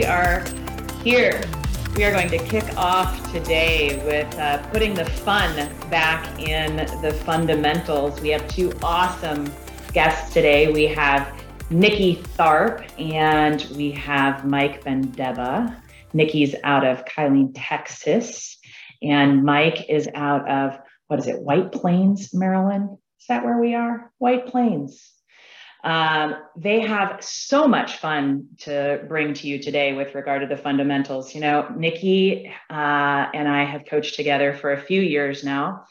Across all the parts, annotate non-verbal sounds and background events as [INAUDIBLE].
we are here. We are going to kick off today with uh, putting the fun back in the fundamentals. We have two awesome guests today. We have Nikki Tharp and we have Mike Bendeba. Nikki's out of Killeen, Texas, and Mike is out of what is it, White Plains, Maryland? Is that where we are? White Plains. Um, they have so much fun to bring to you today with regard to the fundamentals. You know, Nikki uh, and I have coached together for a few years now.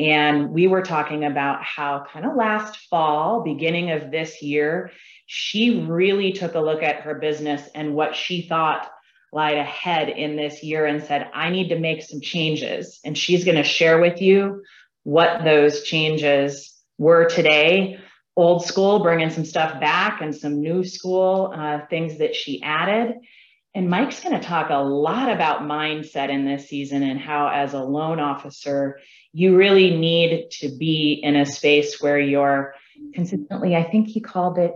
And we were talking about how, kind of last fall, beginning of this year, she really took a look at her business and what she thought lied ahead in this year and said, I need to make some changes. And she's going to share with you what those changes were today old school, bringing some stuff back and some new school uh, things that she added. And Mike's going to talk a lot about mindset in this season and how, as a loan officer, you really need to be in a space where you're consistently, I think he called it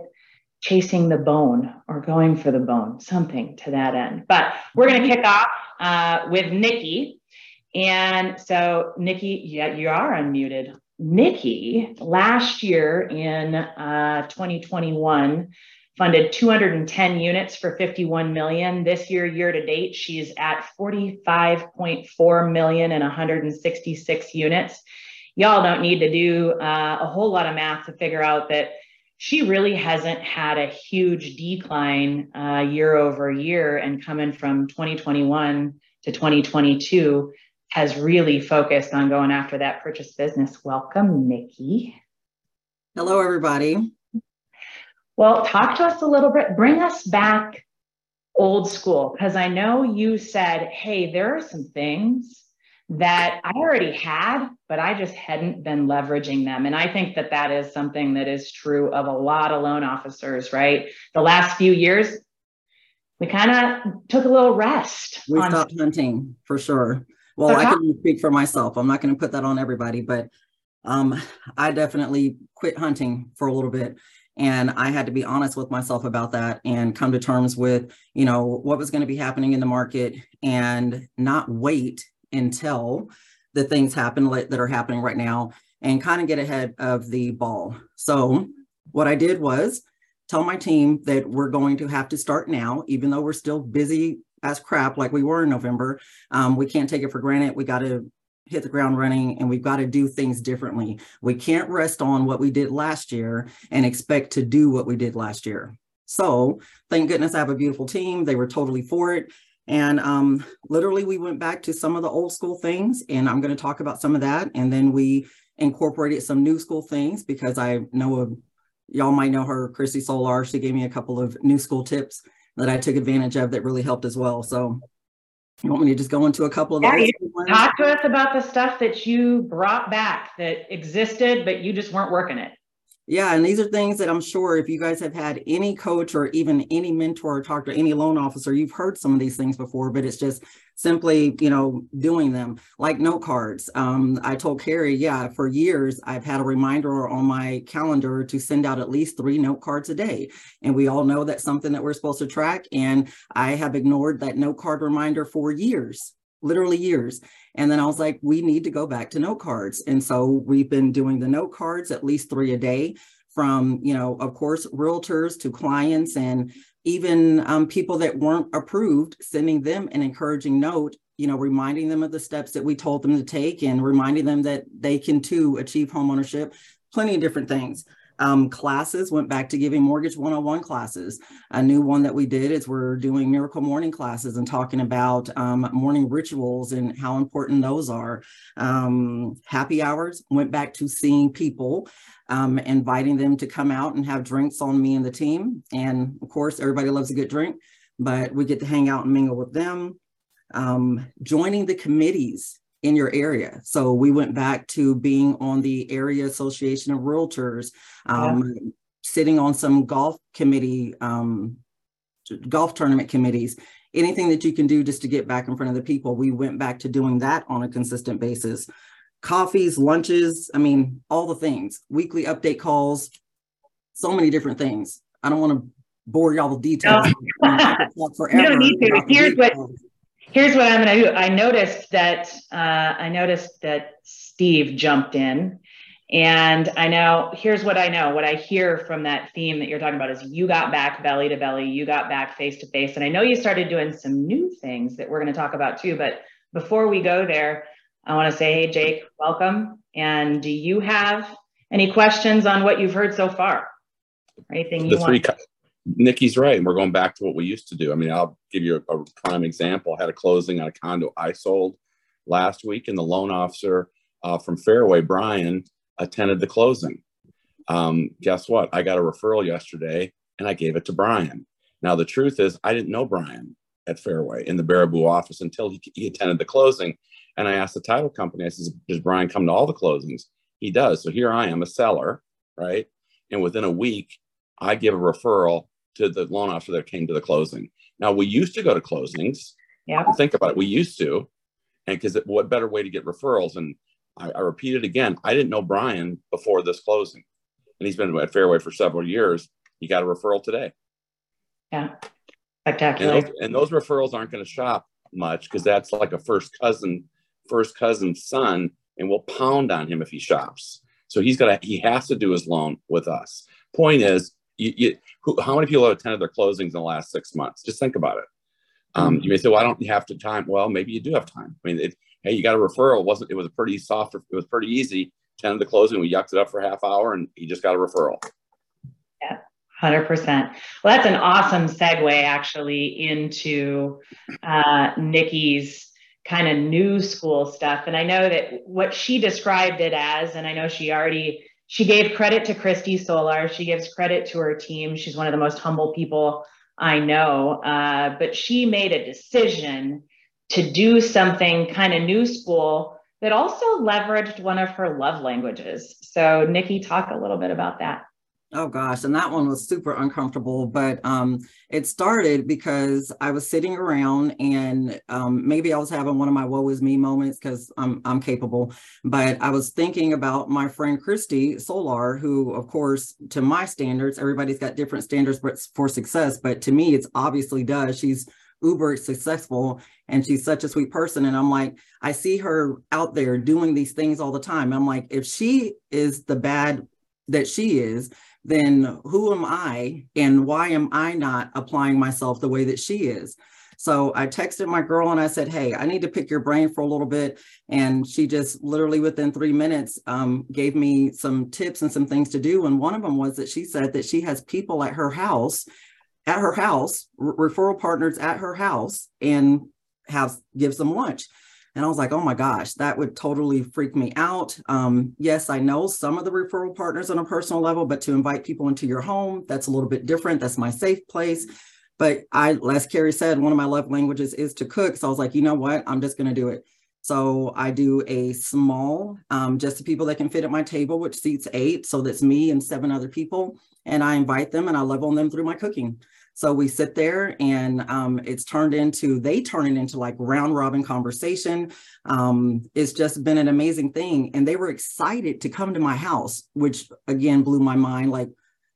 chasing the bone or going for the bone, something to that end. But we're going to kick off uh, with Nikki. And so, Nikki, yeah, you are unmuted. Nikki last year in uh, 2021 funded 210 units for 51 million. This year, year to date, she's at 45.4 million and 166 units. Y'all don't need to do uh, a whole lot of math to figure out that she really hasn't had a huge decline uh, year over year and coming from 2021 to 2022 has really focused on going after that purchase business. Welcome, Nikki. Hello, everybody. Well, talk to us a little bit, bring us back old school, because I know you said, hey, there are some things that I already had, but I just hadn't been leveraging them. And I think that that is something that is true of a lot of loan officers, right? The last few years, we kind of took a little rest. We stopped hunting for sure. Well, I can speak for myself. I'm not going to put that on everybody, but um, I definitely quit hunting for a little bit. And I had to be honest with myself about that and come to terms with, you know, what was going to be happening in the market and not wait until the things happen that are happening right now and kind of get ahead of the ball. So what I did was tell my team that we're going to have to start now, even though we're still busy as crap like we were in November. Um, we can't take it for granted. We got to hit the ground running and we've got to do things differently. We can't rest on what we did last year and expect to do what we did last year. So thank goodness I have a beautiful team. They were totally for it. And um, literally, we went back to some of the old school things, and I'm going to talk about some of that. And then we incorporated some new school things because I know of y'all might know her, Christy Solar. She gave me a couple of new school tips that I took advantage of that really helped as well. So you want me to just go into a couple of yeah, those? Talk to us about the stuff that you brought back that existed, but you just weren't working it. Yeah, and these are things that I'm sure if you guys have had any coach or even any mentor or talked to any loan officer, you've heard some of these things before, but it's just simply, you know, doing them like note cards. Um, I told Carrie, yeah, for years I've had a reminder on my calendar to send out at least three note cards a day. And we all know that's something that we're supposed to track. And I have ignored that note card reminder for years literally years. And then I was like, we need to go back to note cards. And so we've been doing the note cards at least three a day from, you know, of course, realtors to clients and even um, people that weren't approved, sending them an encouraging note, you know, reminding them of the steps that we told them to take and reminding them that they can too achieve homeownership, plenty of different things um, classes, went back to giving mortgage 101 classes. A new one that we did is we're doing miracle morning classes and talking about um, morning rituals and how important those are. Um, happy hours, went back to seeing people, um, inviting them to come out and have drinks on me and the team. And of course, everybody loves a good drink, but we get to hang out and mingle with them. Um, joining the committees in your area. So we went back to being on the area association of realtors, um, yeah. sitting on some golf committee, um, golf tournament committees, anything that you can do just to get back in front of the people. We went back to doing that on a consistent basis. Coffees, lunches, I mean, all the things, weekly update calls, so many different things. I don't want to bore y'all the details. No. [LAUGHS] you don't need to. Here's what here's what I'm going to do. I noticed that uh, I noticed that Steve jumped in, and I know here's what I know. What I hear from that theme that you're talking about is you got back belly to belly, you got back face to face, and I know you started doing some new things that we're going to talk about too. But before we go there, I want to say, hey Jake, welcome. And do you have any questions on what you've heard so far? anything you the want? Nikki's right. And we're going back to what we used to do. I mean, I'll give you a, a prime example. I had a closing on a condo I sold last week, and the loan officer uh, from Fairway, Brian, attended the closing. Um, guess what? I got a referral yesterday and I gave it to Brian. Now, the truth is, I didn't know Brian at Fairway in the Baraboo office until he, he attended the closing. And I asked the title company, I said, Does Brian come to all the closings? He does. So here I am, a seller, right? And within a week, I give a referral to the loan officer that came to the closing. Now we used to go to closings. Yeah. Think about it. We used to, and because what better way to get referrals? And I, I repeat it again. I didn't know Brian before this closing, and he's been at Fairway for several years. He got a referral today. Yeah, spectacular. And those, and those referrals aren't going to shop much because that's like a first cousin, first cousin's son, and we'll pound on him if he shops. So he's got to he has to do his loan with us. Point is, you, you who, how many people have attended their closings in the last six months? Just think about it. Um, you may say, "Well, I don't have to time." Well, maybe you do have time. I mean, it, hey, you got a referral. It wasn't it was pretty soft? It was pretty easy. Attended the closing. We yucked it up for a half hour, and he just got a referral. Yeah, hundred percent. Well, that's an awesome segue actually into uh, Nikki's kind of new school stuff. And I know that what she described it as, and I know she already she gave credit to Christy Solar. She gives credit to her team. She's one of the most humble people I know. Uh, but she made a decision to do something kind of new school that also leveraged one of her love languages. So, Nikki, talk a little bit about that. Oh gosh, and that one was super uncomfortable. But um, it started because I was sitting around and um, maybe I was having one of my woe is me moments because I'm I'm capable. But I was thinking about my friend Christy Solar, who, of course, to my standards, everybody's got different standards for success. But to me, it's obviously does. She's uber successful and she's such a sweet person. And I'm like, I see her out there doing these things all the time. I'm like, if she is the bad that she is, then who am I and why am I not applying myself the way that she is? So I texted my girl and I said, Hey, I need to pick your brain for a little bit. And she just literally within three minutes um, gave me some tips and some things to do. And one of them was that she said that she has people at her house, at her house, r- referral partners at her house, and have gives them lunch. And I was like, oh my gosh, that would totally freak me out. Um, yes, I know some of the referral partners on a personal level, but to invite people into your home, that's a little bit different. That's my safe place. But I, as Carrie said, one of my love languages is to cook. So I was like, you know what? I'm just going to do it. So I do a small, um, just the people that can fit at my table, which seats eight. So that's me and seven other people. And I invite them and I love on them through my cooking. So we sit there and um, it's turned into, they turn it into like round robin conversation. Um, it's just been an amazing thing. And they were excited to come to my house, which again blew my mind. Like,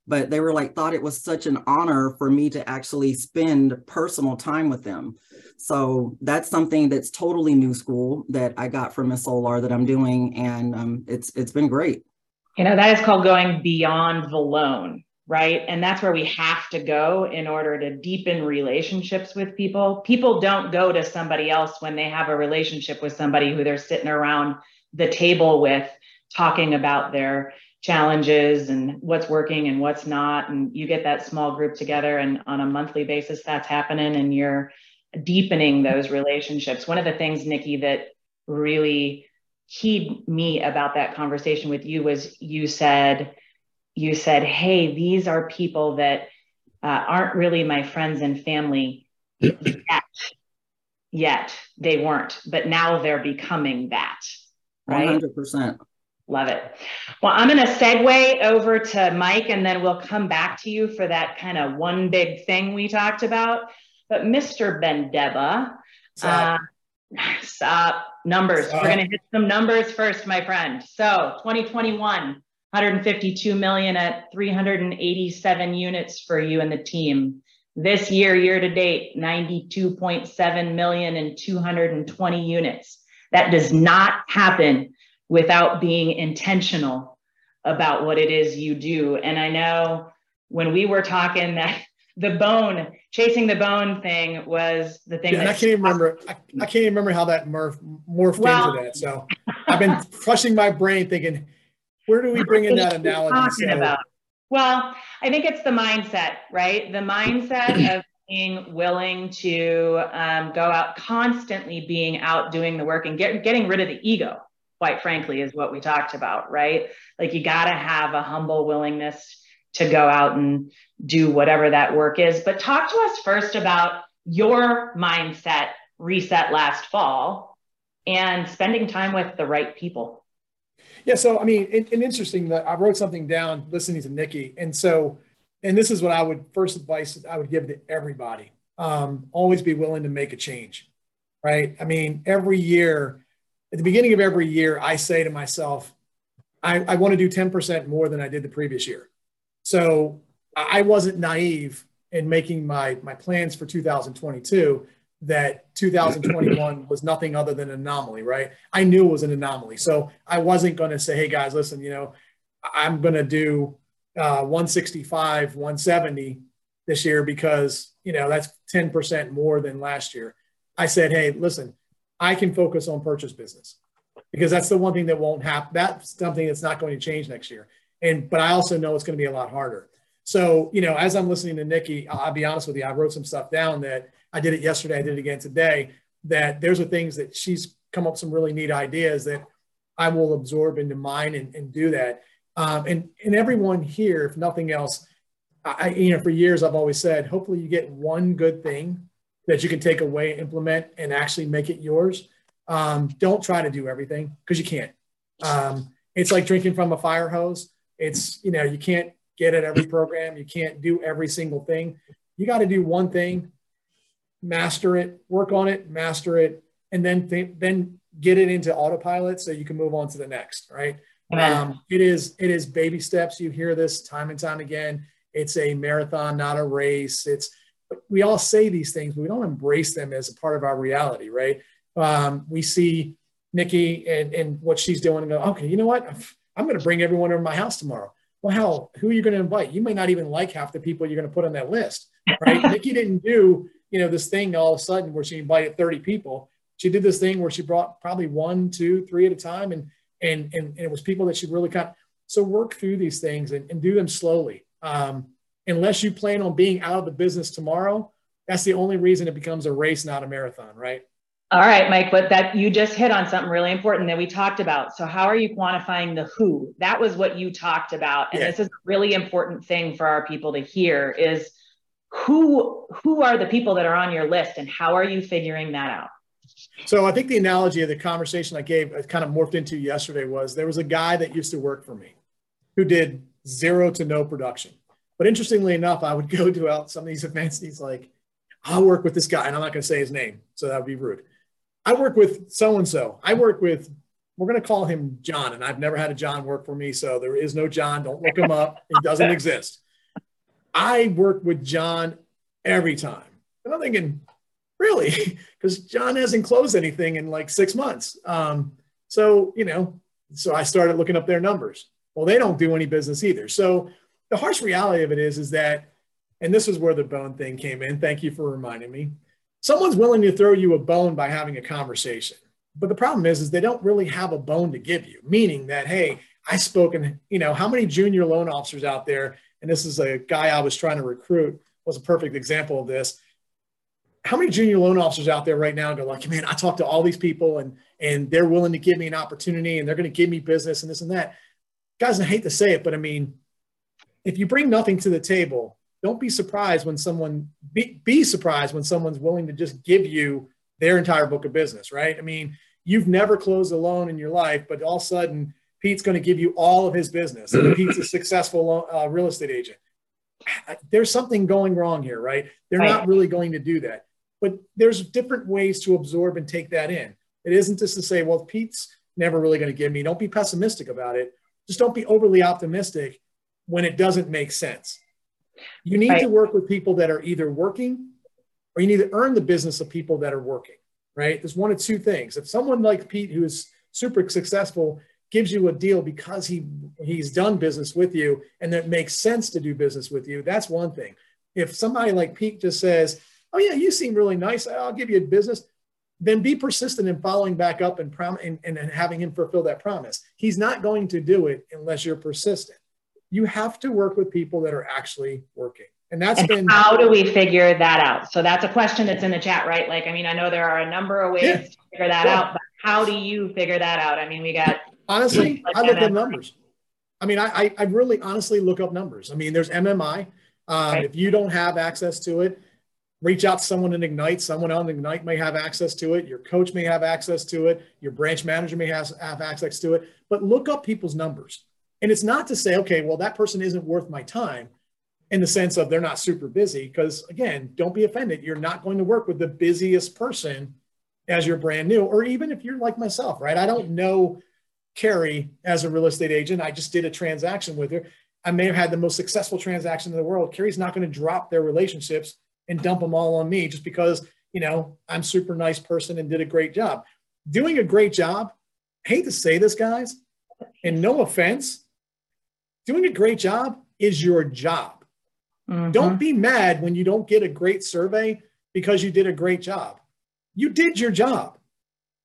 but they were like, thought it was such an honor for me to actually spend personal time with them. So that's something that's totally new school that I got from Miss Solar that I'm doing. And um, it's it's been great. You know, that is called going beyond the loan right? And that's where we have to go in order to deepen relationships with people. People don't go to somebody else when they have a relationship with somebody who they're sitting around the table with talking about their challenges and what's working and what's not and you get that small group together and on a monthly basis that's happening and you're deepening those relationships one of the things nikki that really keyed me about that conversation with you was you said you said, hey, these are people that uh, aren't really my friends and family yet. Yet they weren't, but now they're becoming that. Right. 100%. Love it. Well, I'm going to segue over to Mike and then we'll come back to you for that kind of one big thing we talked about. But Mr. Bendeba, uh, stop numbers. Stop. We're going to hit some numbers first, my friend. So 2021, 152 million at 387 units for you and the team. This year, year to date, 92.7 million and 220 units. That does not happen without being intentional about what it is you do. And I know when we were talking that [LAUGHS] the bone, chasing the bone thing was the thing. Yeah, and I can't even remember. I, I, can't even remember how that morphed, morphed well, into that. So I've been [LAUGHS] crushing my brain thinking, where do we bring in that analogy? So, about? Well, I think it's the mindset, right? The mindset [CLEARS THROAT] of being willing to um, go out constantly being out doing the work and get, getting rid of the ego quite frankly is what we talked about right like you got to have a humble willingness to go out and do whatever that work is but talk to us first about your mindset reset last fall and spending time with the right people yeah so i mean and, and interesting that i wrote something down listening to nikki and so and this is what I would first advice I would give to everybody. Um, always be willing to make a change, right? I mean, every year, at the beginning of every year, I say to myself, I, I want to do 10% more than I did the previous year. So I wasn't naive in making my, my plans for 2022 that 2021 [CLEARS THROAT] was nothing other than an anomaly, right? I knew it was an anomaly. So I wasn't going to say, hey guys, listen, you know, I'm going to do uh, 165, 170 this year because, you know, that's 10% more than last year. I said, hey, listen, I can focus on purchase business because that's the one thing that won't happen. That's something that's not going to change next year. And, but I also know it's going to be a lot harder. So, you know, as I'm listening to Nikki, I'll be honest with you, I wrote some stuff down that I did it yesterday, I did it again today, that there's the things that she's come up some really neat ideas that I will absorb into mine and, and do that. Um, and, and everyone here, if nothing else, I, you know, for years I've always said, hopefully you get one good thing that you can take away, implement, and actually make it yours. Um, don't try to do everything because you can't. Um, it's like drinking from a fire hose. It's, you know, you can't get at every program. You can't do every single thing. You got to do one thing, master it, work on it, master it, and then th- then get it into autopilot so you can move on to the next, right? Um, it is it is baby steps. You hear this time and time again. It's a marathon, not a race. It's we all say these things, but we don't embrace them as a part of our reality, right? Um, we see Nikki and, and what she's doing and go, okay, you know what? I'm going to bring everyone over my house tomorrow. Well, hell, who are you going to invite? You may not even like half the people you're going to put on that list, right? [LAUGHS] Nikki didn't do, you know, this thing all of a sudden where she invited 30 people. She did this thing where she brought probably one, two, three at a time. And and, and, and it was people that she really kind of, so work through these things and, and do them slowly. Um, unless you plan on being out of the business tomorrow, that's the only reason it becomes a race, not a marathon, right? All right, Mike, but that you just hit on something really important that we talked about. So how are you quantifying the who? That was what you talked about. And yeah. this is a really important thing for our people to hear is who who are the people that are on your list and how are you figuring that out? So I think the analogy of the conversation I gave, I kind of morphed into yesterday was there was a guy that used to work for me who did zero to no production. But interestingly enough, I would [LAUGHS] go to out some of these events. he's like, I'll work with this guy, and I'm not going to say his name, so that would be rude. I work with so and so. I work with, we're going to call him John, and I've never had a John work for me, so there is no John. Don't look him up. He doesn't [LAUGHS] exist. I work with John every time. And I'm thinking, really? [LAUGHS] Because john hasn't closed anything in like six months. Um, so you know so i started looking up their numbers. Well they don't do any business either. So the harsh reality of it is is that and this is where the bone thing came in. Thank you for reminding me. Someone's willing to throw you a bone by having a conversation. But the problem is is they don't really have a bone to give you meaning that hey i spoken you know how many junior loan officers out there and this is a guy i was trying to recruit was a perfect example of this how many junior loan officers out there right now go like, man, I talk to all these people and and they're willing to give me an opportunity and they're going to give me business and this and that. Guys, I hate to say it, but I mean, if you bring nothing to the table, don't be surprised when someone be, be surprised when someone's willing to just give you their entire book of business, right? I mean, you've never closed a loan in your life, but all of a sudden Pete's going to give you all of his business. Pete's a successful uh, real estate agent. There's something going wrong here, right? They're right. not really going to do that. But there's different ways to absorb and take that in. It isn't just to say, well, Pete's never really going to give me. Don't be pessimistic about it. Just don't be overly optimistic when it doesn't make sense. You need right. to work with people that are either working or you need to earn the business of people that are working, right? There's one of two things. If someone like Pete, who is super successful, gives you a deal because he he's done business with you and that makes sense to do business with you, that's one thing. If somebody like Pete just says, "Oh yeah, you seem really nice. I'll give you a business," then be persistent in following back up and, prom- and, and, and having him fulfill that promise. He's not going to do it unless you're persistent. You have to work with people that are actually working. And that's and been how do we figure that out? So that's a question that's in the chat, right? Like, I mean, I know there are a number of ways yeah. to figure that yeah. out, but how do you figure that out? I mean, we got honestly, like I look up numbers. I mean, I, I really honestly look up numbers. I mean, there's MMI. Um, right. If you don't have access to it, reach out to someone in Ignite. Someone on Ignite may have access to it. Your coach may have access to it. Your branch manager may have, have access to it. But look up people's numbers. And it's not to say, okay, well, that person isn't worth my time in the sense of they're not super busy. Because again, don't be offended. You're not going to work with the busiest person as you're brand new, or even if you're like myself, right? I don't know Carrie as a real estate agent. I just did a transaction with her. I may have had the most successful transaction in the world. Carrie's not going to drop their relationships and dump them all on me just because, you know, I'm super nice person and did a great job. Doing a great job, I hate to say this, guys, and no offense, doing a great job is your job. Mm-hmm. Don't be mad when you don't get a great survey because you did a great job. You did your job.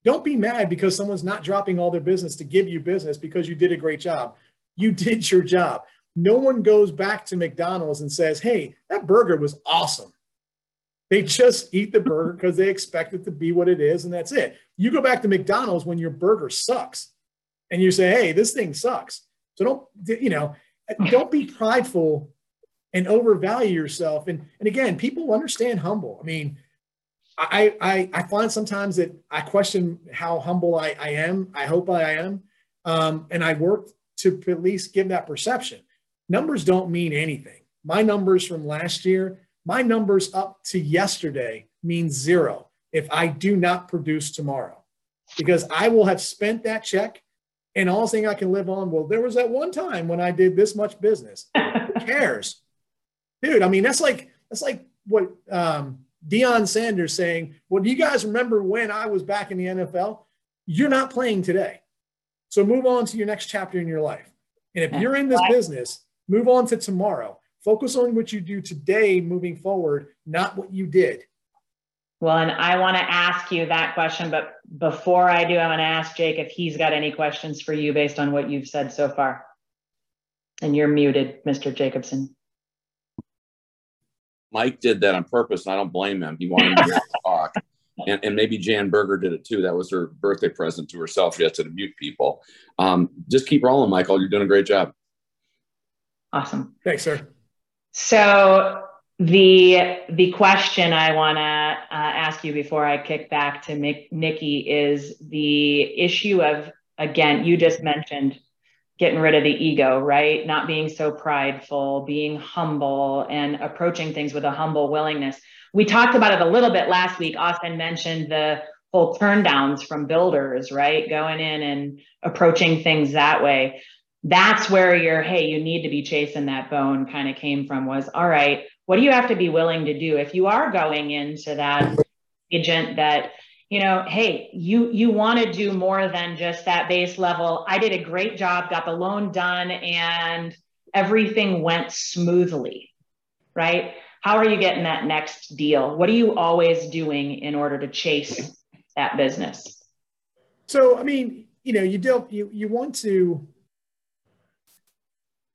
Don't be mad because someone's not dropping all their business to give you business because you did a great job. You [LAUGHS] did your job. No one goes back to McDonald's and says, Hey, that burger was awesome. They just eat the burger [LAUGHS] because they expect it to be what it is, and that's it. You go back to McDonald's when your burger sucks, and you say, "Hey, this thing sucks." So don't you know? Don't be prideful and overvalue yourself. And and again, people understand humble. I mean, I I, I find sometimes that I question how humble I, I am. I hope I am, um, and I work to at least give that perception. Numbers don't mean anything. My numbers from last year my numbers up to yesterday means zero if I do not produce tomorrow, because I will have spent that check and all thing I can live on. Well, there was that one time when I did this much business. [LAUGHS] Who cares? Dude, I mean, that's like, that's like what um, Deion Sanders saying, well, do you guys remember when I was back in the NFL? You're not playing today. So move on to your next chapter in your life. And if you're in this business, move on to tomorrow. Focus on what you do today moving forward, not what you did. Well, and I want to ask you that question, but before I do, I want to ask Jake if he's got any questions for you based on what you've said so far. And you're muted, Mr. Jacobson. Mike did that on purpose, and I don't blame him. He wanted me to talk. And, and, maybe Jan Berger did it too. That was her birthday present to herself. She has to mute people. Um, just keep rolling, Michael. You're doing a great job. Awesome. Thanks, sir. So the the question I want to uh, ask you before I kick back to Mick, Nikki is the issue of again you just mentioned getting rid of the ego, right? Not being so prideful, being humble, and approaching things with a humble willingness. We talked about it a little bit last week. Austin mentioned the whole turn downs from builders, right? Going in and approaching things that way that's where your hey you need to be chasing that bone kind of came from was all right what do you have to be willing to do if you are going into that agent that you know hey you you want to do more than just that base level i did a great job got the loan done and everything went smoothly right how are you getting that next deal what are you always doing in order to chase that business so i mean you know you don't you you want to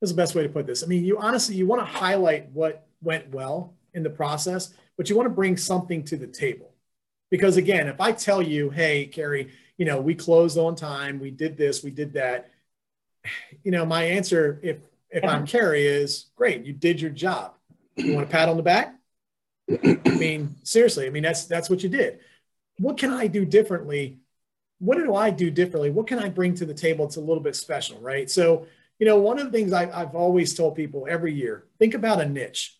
is the best way to put this. I mean, you honestly you want to highlight what went well in the process, but you want to bring something to the table. Because again, if I tell you, hey, Carrie, you know, we closed on time, we did this, we did that, you know, my answer, if if I'm Carrie, is great, you did your job. You want a pat on the back? I mean, seriously, I mean that's that's what you did. What can I do differently? What do I do differently? What can I bring to the table? It's a little bit special, right? So you know, one of the things I, I've always told people every year, think about a niche.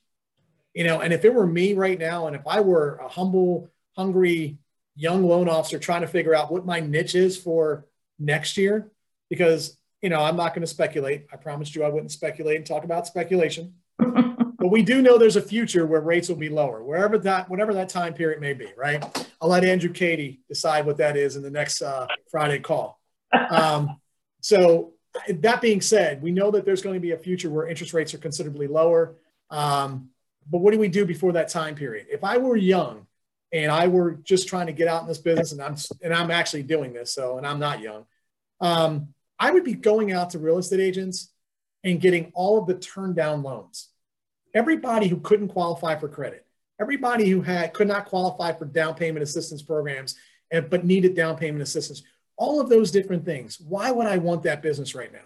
You know, and if it were me right now, and if I were a humble, hungry young loan officer trying to figure out what my niche is for next year, because you know, I'm not going to speculate. I promised you I wouldn't speculate and talk about speculation. [LAUGHS] but we do know there's a future where rates will be lower, wherever that, whatever that time period may be, right? I'll let Andrew Katie decide what that is in the next uh, Friday call. Um, [LAUGHS] so that being said, we know that there's going to be a future where interest rates are considerably lower. Um, but what do we do before that time period? If I were young and I were just trying to get out in this business, and I'm and I'm actually doing this, so and I'm not young, um, I would be going out to real estate agents and getting all of the turned down loans. Everybody who couldn't qualify for credit, everybody who had could not qualify for down payment assistance programs, and, but needed down payment assistance, all of those different things. Why would I want that business right now?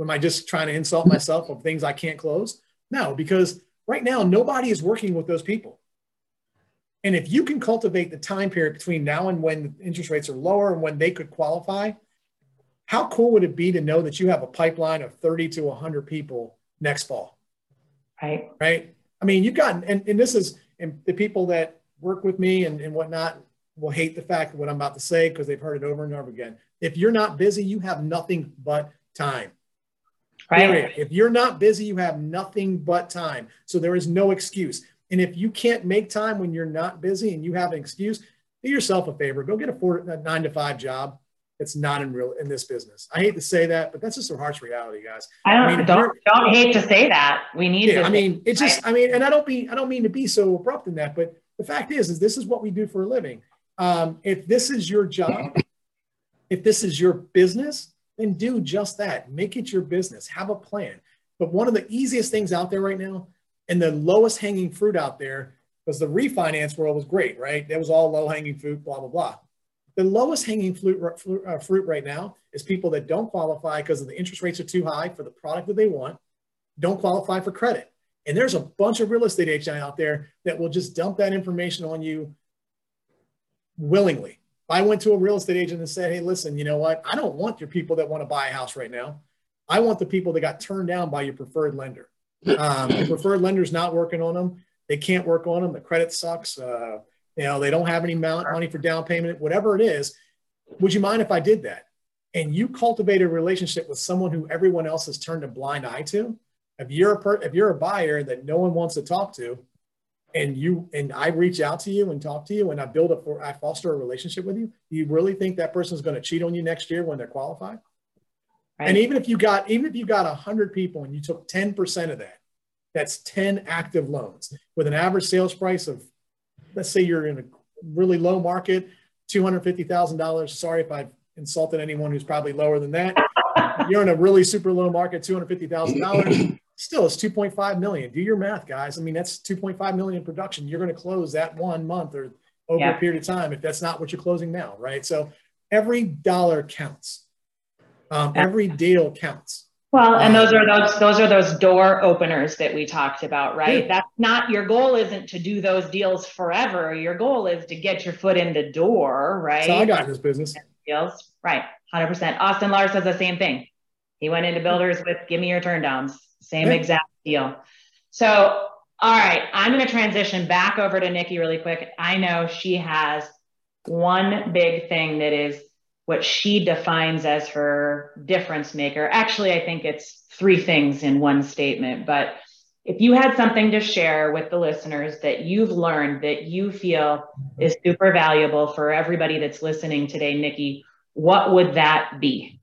Am I just trying to insult myself of things I can't close? No, because right now nobody is working with those people. And if you can cultivate the time period between now and when interest rates are lower and when they could qualify, how cool would it be to know that you have a pipeline of 30 to 100 people next fall? Right. Right. I mean, you've gotten, and, and this is, and the people that work with me and, and whatnot will hate the fact of what I'm about to say because they've heard it over and over again. If you're not busy, you have nothing but time. Right. If you're not busy, you have nothing but time. So there is no excuse. And if you can't make time when you're not busy and you have an excuse, do yourself a favor. Go get a, four, a nine to five job. It's not in real in this business. I hate to say that, but that's just a harsh reality, guys. I don't I mean, don't, don't hate to say that. We need. Yeah, I mean, it's just. I mean, and I don't be. I don't mean to be so abrupt in that, but the fact is, is this is what we do for a living. Um, if this is your job, if this is your business, then do just that. Make it your business. Have a plan. But one of the easiest things out there right now, and the lowest hanging fruit out there, was the refinance world was great, right? That was all low hanging fruit, blah blah blah. The lowest hanging fruit, uh, fruit right now is people that don't qualify because the interest rates are too high for the product that they want, don't qualify for credit. And there's a bunch of real estate agents out there that will just dump that information on you willingly. If I went to a real estate agent and said, hey, listen, you know what? I don't want your people that want to buy a house right now. I want the people that got turned down by your preferred lender. Um, preferred lender's not working on them. They can't work on them. The credit sucks. Uh, you know, they don't have any money for down payment, whatever it is. Would you mind if I did that? And you cultivate a relationship with someone who everyone else has turned a blind eye to. If you're a per- if you're a buyer that no one wants to talk to, and you and I reach out to you and talk to you and I build a I foster a relationship with you, do you really think that person is going to cheat on you next year when they're qualified? Right. And even if you got even if you got 100 people and you took 10% of that, that's 10 active loans with an average sales price of let's say you're in a really low market, $250,000. Sorry if I've insulted anyone who's probably lower than that. [LAUGHS] you're in a really super low market, $250,000 [LAUGHS] still it's 2.5 million do your math guys i mean that's 2.5 million production you're going to close that one month or over yeah. a period of time if that's not what you're closing now right so every dollar counts um, every deal counts. Well and those are those those are those door openers that we talked about right? Yeah. that's not your goal isn't to do those deals forever. Your goal is to get your foot in the door right? So i got in this business deals. Right. 100% austin lars says the same thing. He went into builders with give me your turn downs. Same exact deal. So, all right, I'm going to transition back over to Nikki really quick. I know she has one big thing that is what she defines as her difference maker. Actually, I think it's three things in one statement, but if you had something to share with the listeners that you've learned that you feel is super valuable for everybody that's listening today, Nikki, what would that be?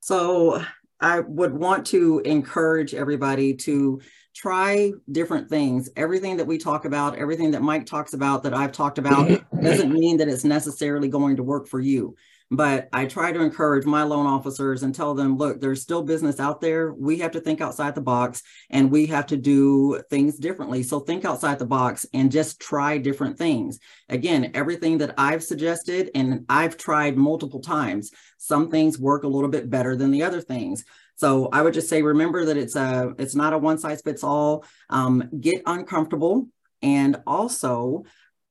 So I would want to encourage everybody to try different things. Everything that we talk about, everything that Mike talks about, that I've talked about, mm-hmm. doesn't mean that it's necessarily going to work for you. But I try to encourage my loan officers and tell them, look, there's still business out there. We have to think outside the box and we have to do things differently. So think outside the box and just try different things. Again, everything that I've suggested and I've tried multiple times, some things work a little bit better than the other things. So I would just say, remember that it's a, it's not a one size fits all. Um, get uncomfortable and also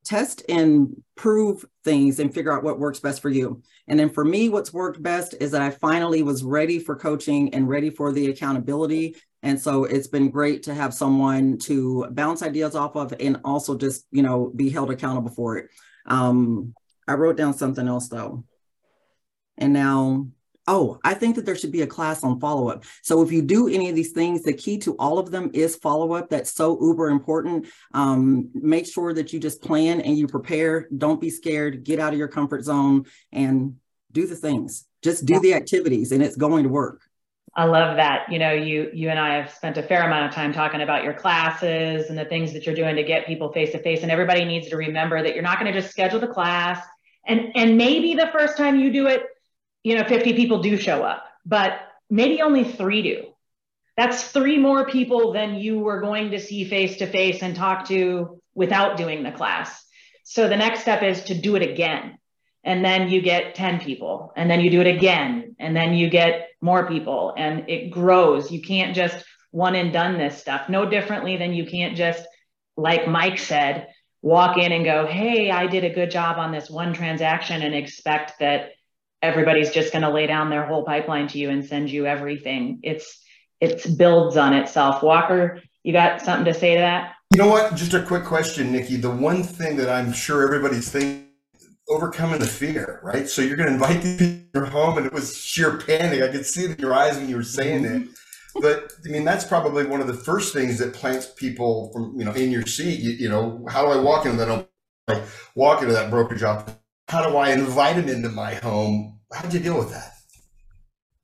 test and prove things and figure out what works best for you. And then for me, what's worked best is that I finally was ready for coaching and ready for the accountability. And so it's been great to have someone to bounce ideas off of and also just, you know, be held accountable for it. Um, I wrote down something else though. And now Oh, I think that there should be a class on follow up. So if you do any of these things, the key to all of them is follow up. That's so uber important. Um, make sure that you just plan and you prepare. Don't be scared. Get out of your comfort zone and do the things. Just do the activities, and it's going to work. I love that. You know, you you and I have spent a fair amount of time talking about your classes and the things that you're doing to get people face to face. And everybody needs to remember that you're not going to just schedule the class and and maybe the first time you do it you know 50 people do show up but maybe only three do. That's three more people than you were going to see face to face and talk to without doing the class. So the next step is to do it again. And then you get 10 people and then you do it again and then you get more people and it grows. You can't just one and done this stuff. No differently than you can't just like mike said walk in and go hey i did a good job on this one transaction and expect that everybody's just going to lay down their whole pipeline to you and send you everything. It's it builds on itself. Walker, you got something to say to that? You know what? Just a quick question, Nikki. The one thing that I'm sure everybody's thinking overcoming the fear, right? So you're going to invite these people to your home, and it was sheer panic. I could see it in your eyes when you were saying it. Mm-hmm. But I mean, that's probably one of the first things that plants people from you know in your seat. You, you know, how do I walk into that? I walk into that brokerage office. How do I invite them into my home how did you deal with that?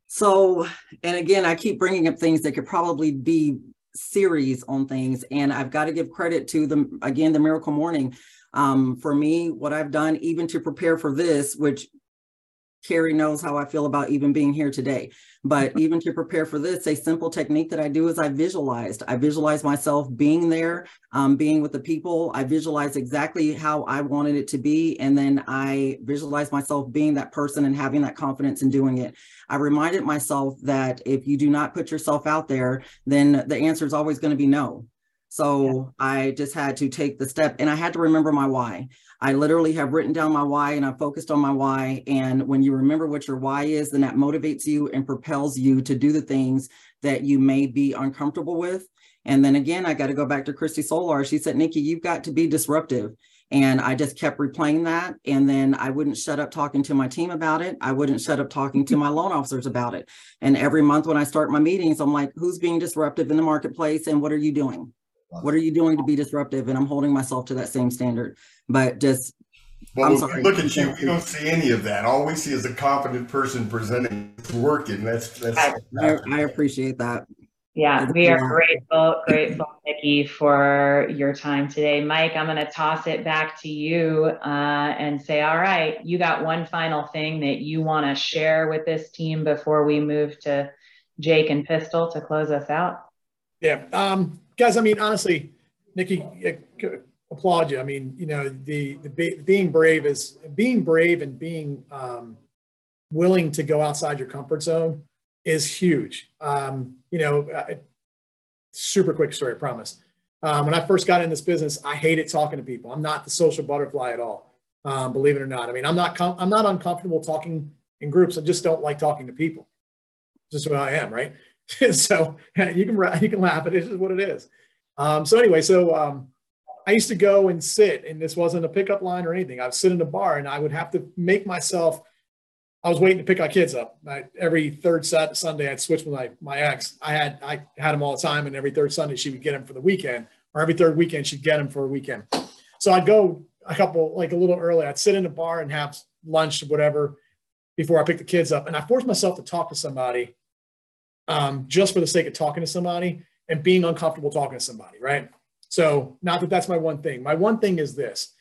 So, and again, I keep bringing up things that could probably be series on things, and I've got to give credit to them again, the Miracle Morning. Um, for me, what I've done, even to prepare for this, which Carrie knows how I feel about even being here today. But [LAUGHS] even to prepare for this, a simple technique that I do is I visualized. I visualize myself being there, um, being with the people. I visualize exactly how I wanted it to be. And then I visualize myself being that person and having that confidence in doing it. I reminded myself that if you do not put yourself out there, then the answer is always going to be no. So yeah. I just had to take the step and I had to remember my why. I literally have written down my why and I focused on my why. And when you remember what your why is, then that motivates you and propels you to do the things that you may be uncomfortable with. And then again, I got to go back to Christy Solar. She said, Nikki, you've got to be disruptive. And I just kept replaying that. And then I wouldn't shut up talking to my team about it. I wouldn't shut up talking to my [LAUGHS] loan officers about it. And every month when I start my meetings, I'm like, who's being disruptive in the marketplace and what are you doing? What are you doing to be disruptive? And I'm holding myself to that same standard. But just well, I'm sorry. look at you. We don't see any of that. All we see is a confident person presenting, working. That's that's. I, I appreciate that. Yeah, we are grateful, grateful, Nikki, for your time today. Mike, I'm going to toss it back to you uh, and say, all right, you got one final thing that you want to share with this team before we move to Jake and Pistol to close us out. Yeah. Um, guys, I mean, honestly, Nikki, applaud you. I mean, you know, the, the being brave is being brave and being um, willing to go outside your comfort zone is huge. Um, you know, super quick story, I promise. Um, when I first got in this business, I hated talking to people. I'm not the social butterfly at all, um, believe it or not. I mean, I'm not com- I'm not uncomfortable talking in groups. I just don't like talking to people. Just who I am, right? [LAUGHS] so [LAUGHS] you can you can laugh at it. Is what it is. Um, so anyway, so um, I used to go and sit, and this wasn't a pickup line or anything. I would sit in a bar, and I would have to make myself. I was waiting to pick our kids up. I, every third Sunday, I'd switch with my my ex. I had I had them all the time, and every third Sunday she would get them for the weekend, or every third weekend she'd get them for a weekend. So I'd go a couple like a little early. I'd sit in a bar and have lunch, or whatever, before I pick the kids up, and I forced myself to talk to somebody um, just for the sake of talking to somebody and being uncomfortable talking to somebody, right? So, not that that's my one thing. My one thing is this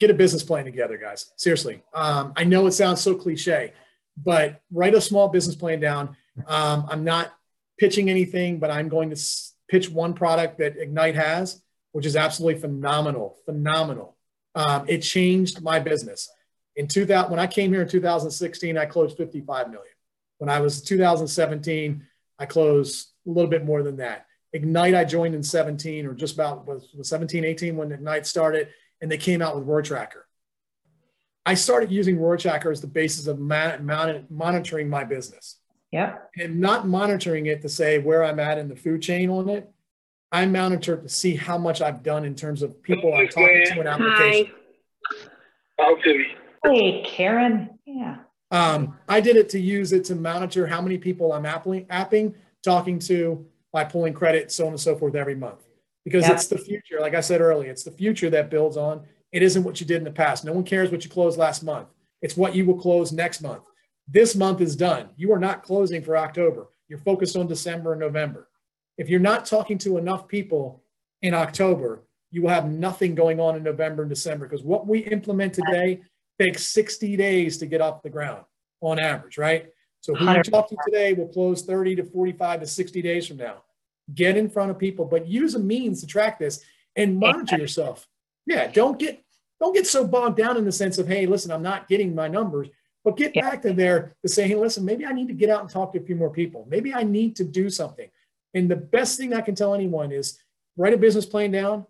get a business plan together, guys. Seriously. Um, I know it sounds so cliche, but write a small business plan down. Um, I'm not pitching anything, but I'm going to pitch one product that Ignite has, which is absolutely phenomenal. Phenomenal. Um, it changed my business. In 2000, when I came here in 2016, I closed 55 million. When I was 2017, I closed a little bit more than that. Ignite, I joined in 17 or just about was, was 17, 18 when Ignite started, and they came out with Roar Tracker. I started using Roar Tracker as the basis of man, man, monitoring my business. Yeah. And not monitoring it to say where I'm at in the food chain on it. I monitor to see how much I've done in terms of people I'm talking to an application. Hi. Hey, Karen. Yeah. Um, I did it to use it to monitor how many people I'm apping, apping talking to by pulling credit, so on and so forth every month. Because it's the future. Like I said earlier, it's the future that builds on. It isn't what you did in the past. No one cares what you closed last month. It's what you will close next month. This month is done. You are not closing for October. You're focused on December and November. If you're not talking to enough people in October, you will have nothing going on in November and December because what we implement today takes 60 days to get off the ground on average, right? So who you talk to today will close 30 to 45 to 60 days from now. Get in front of people, but use a means to track this and monitor yourself. Yeah, don't get don't get so bogged down in the sense of, hey, listen, I'm not getting my numbers, but get Yeah. back to there to say, hey, listen, maybe I need to get out and talk to a few more people. Maybe I need to do something. And the best thing I can tell anyone is write a business plan down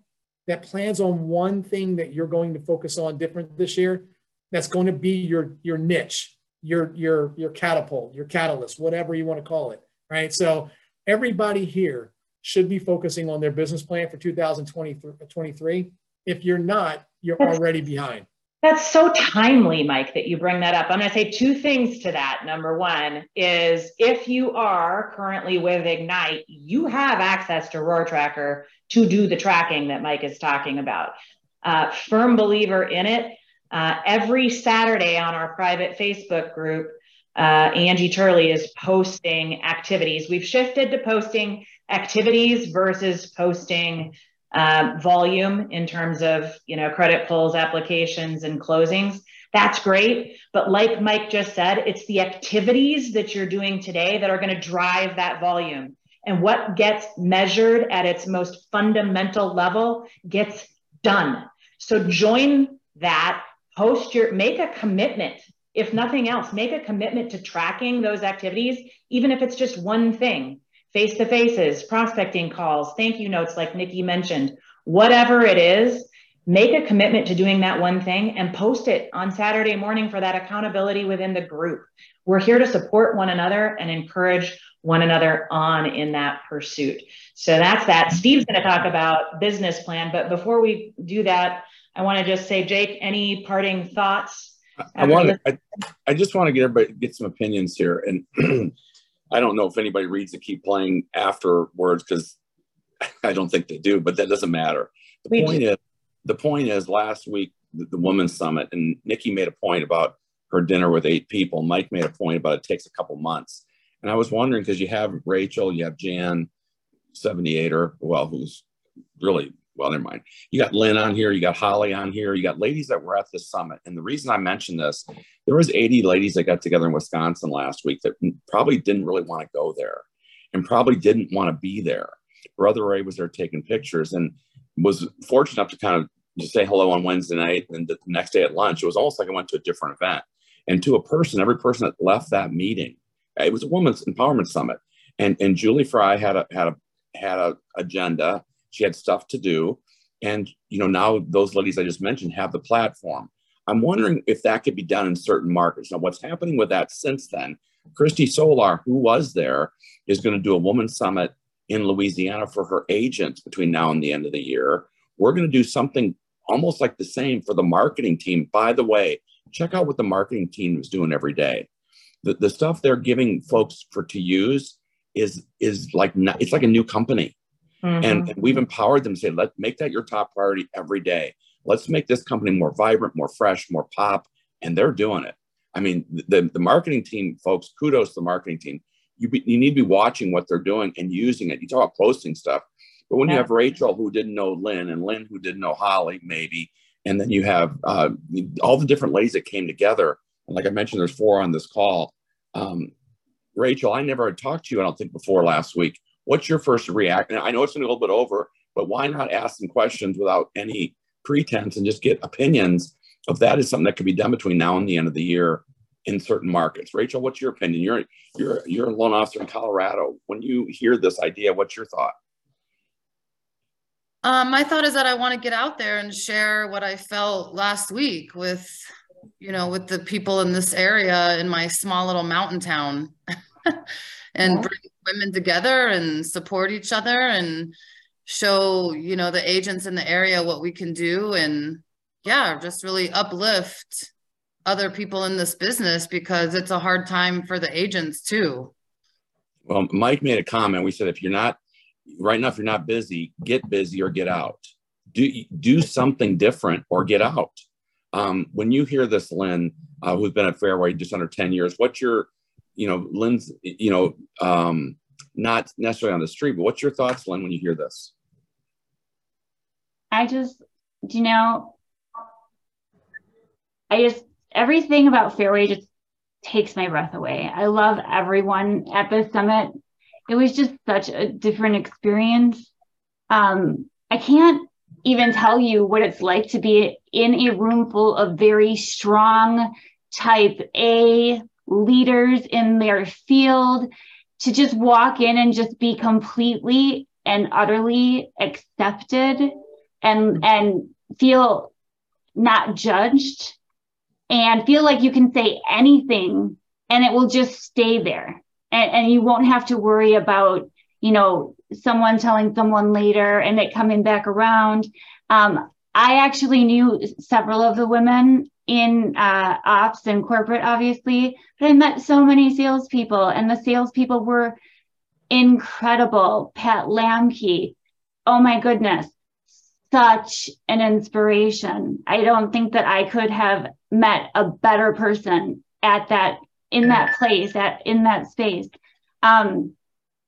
that plans on one thing that you're going to focus on different this year. That's going to be your your niche, your your your catapult, your catalyst, whatever you want to call it. Right. So everybody here should be focusing on their business plan for 2023. If you're not, you're That's- already behind. That's so timely, Mike, that you bring that up. I'm going to say two things to that. Number one is if you are currently with Ignite, you have access to Roar Tracker to do the tracking that Mike is talking about. Uh, firm believer in it. Uh, every Saturday on our private Facebook group, uh, Angie Turley is posting activities. We've shifted to posting activities versus posting uh, volume in terms of you know credit pulls applications and closings. That's great but like mike just said it's the activities that you're doing today that are going to drive that volume. And what gets measured at its most fundamental level gets done. So join that post your make a commitment if nothing else make a commitment to tracking those activities even if it's just one thing face to faces, prospecting calls, thank you notes, like Nikki mentioned, whatever it is, make a commitment to doing that one thing and post it on Saturday morning for that accountability within the group. We're here to support one another and encourage one another on in that pursuit. So that's that. Steve's going to talk about business plan, but before we do that, I want to just say, Jake, any parting thoughts? I want to. I, I just want to get everybody get some opinions here, and [CLEARS THROAT] I don't know if anybody reads the keep playing afterwards because [LAUGHS] I don't think they do, but that doesn't matter. The We point is, the point is, last week the, the women's summit, and Nikki made a point about her dinner with eight people. Mike made a point about it takes a couple months, and I was wondering because you have Rachel, you have Jan, seventy eight, or well, who's really well, never mind. You got Lynn on here, you got Holly on here, you got ladies that were at the summit. And the reason I mentioned this, there was 80 ladies that got together in Wisconsin last week that probably didn't really want to go there and probably didn't want to be there. Brother Ray was there taking pictures and was fortunate enough to kind of just say hello on Wednesday night and the next day at lunch. It was almost like I went to a different event. And to a person, every person that left that meeting, it was a women's empowerment summit. And and Julie Fry had a had a had a agenda she had stuff to do. And, you know, now those ladies I just mentioned have the platform. I'm wondering if that could be done in certain markets. Now, what's happening with that since then, Christy Solar, who was there, is going to do a women's summit in Louisiana for her agents between now and the end of the year. We're going to do something almost like the same for the marketing team. By the way, check out what the marketing team is doing every day. The, the stuff they're giving folks for to use is is like it's like a new company. Mhm. And, and we've empowered them to say, let's make that your top priority every day. Let's make this company more vibrant, more fresh, more pop. And they're doing it. I mean, the, the marketing team, folks, kudos to the marketing team. You, be, you need to be watching what they're doing and using it. You talk about posting stuff, but when you have Rachel who didn't know Lynn and Lynn who didn't know Holly, maybe, and then you have uh, all the different ladies that came together. And like I mentioned, there's four on this call. Um, Rachel, I never had talked to you, I don't think, before last week. What's your first reaction? I know it's a little bit over, but why not ask some questions without any pretense and just get opinions of that is something that could be done between now and the end of the year in certain markets. Rachel, what's your opinion? You're you're you're a loan officer in Colorado. When you hear this idea, what's your thought? Um, my thought is that I want to get out there and share what I felt last week with, you know, with the people in this area in my small little mountain town [LAUGHS] and Yeah. bring women together and support each other and show, you know, the agents in the area what we can do and yeah, just really uplift other people in this business because it's a hard time for the agents too. Well, Mike made a comment. We said if you're not right now, if you're not busy, get busy or get out. Do do something different or get out. Um, when you hear this, Lynn, uh, who's been at Fairway just under 10 years, what's your, you know, Lynn's, you know, um, not necessarily on the street, but what's your thoughts, Lynn, when you hear this? I just, you know, I just, everything about Fairway just takes my breath away. I love everyone at the summit. It was just such a different experience. Um, I can't even tell you what it's like to be in a room full of very strong type A leaders in their field to just walk in and just be completely and utterly accepted and and feel not judged and feel like you can say anything and it will just stay there. And, and you won't have to worry about you know someone telling someone later and it coming back around. Um, i actually knew several of the women in uh, ops and corporate obviously but i met so many salespeople and the salespeople were incredible pat lamke oh my goodness such an inspiration. I don't think that I could have met a better person at that in that place at in that space. Um,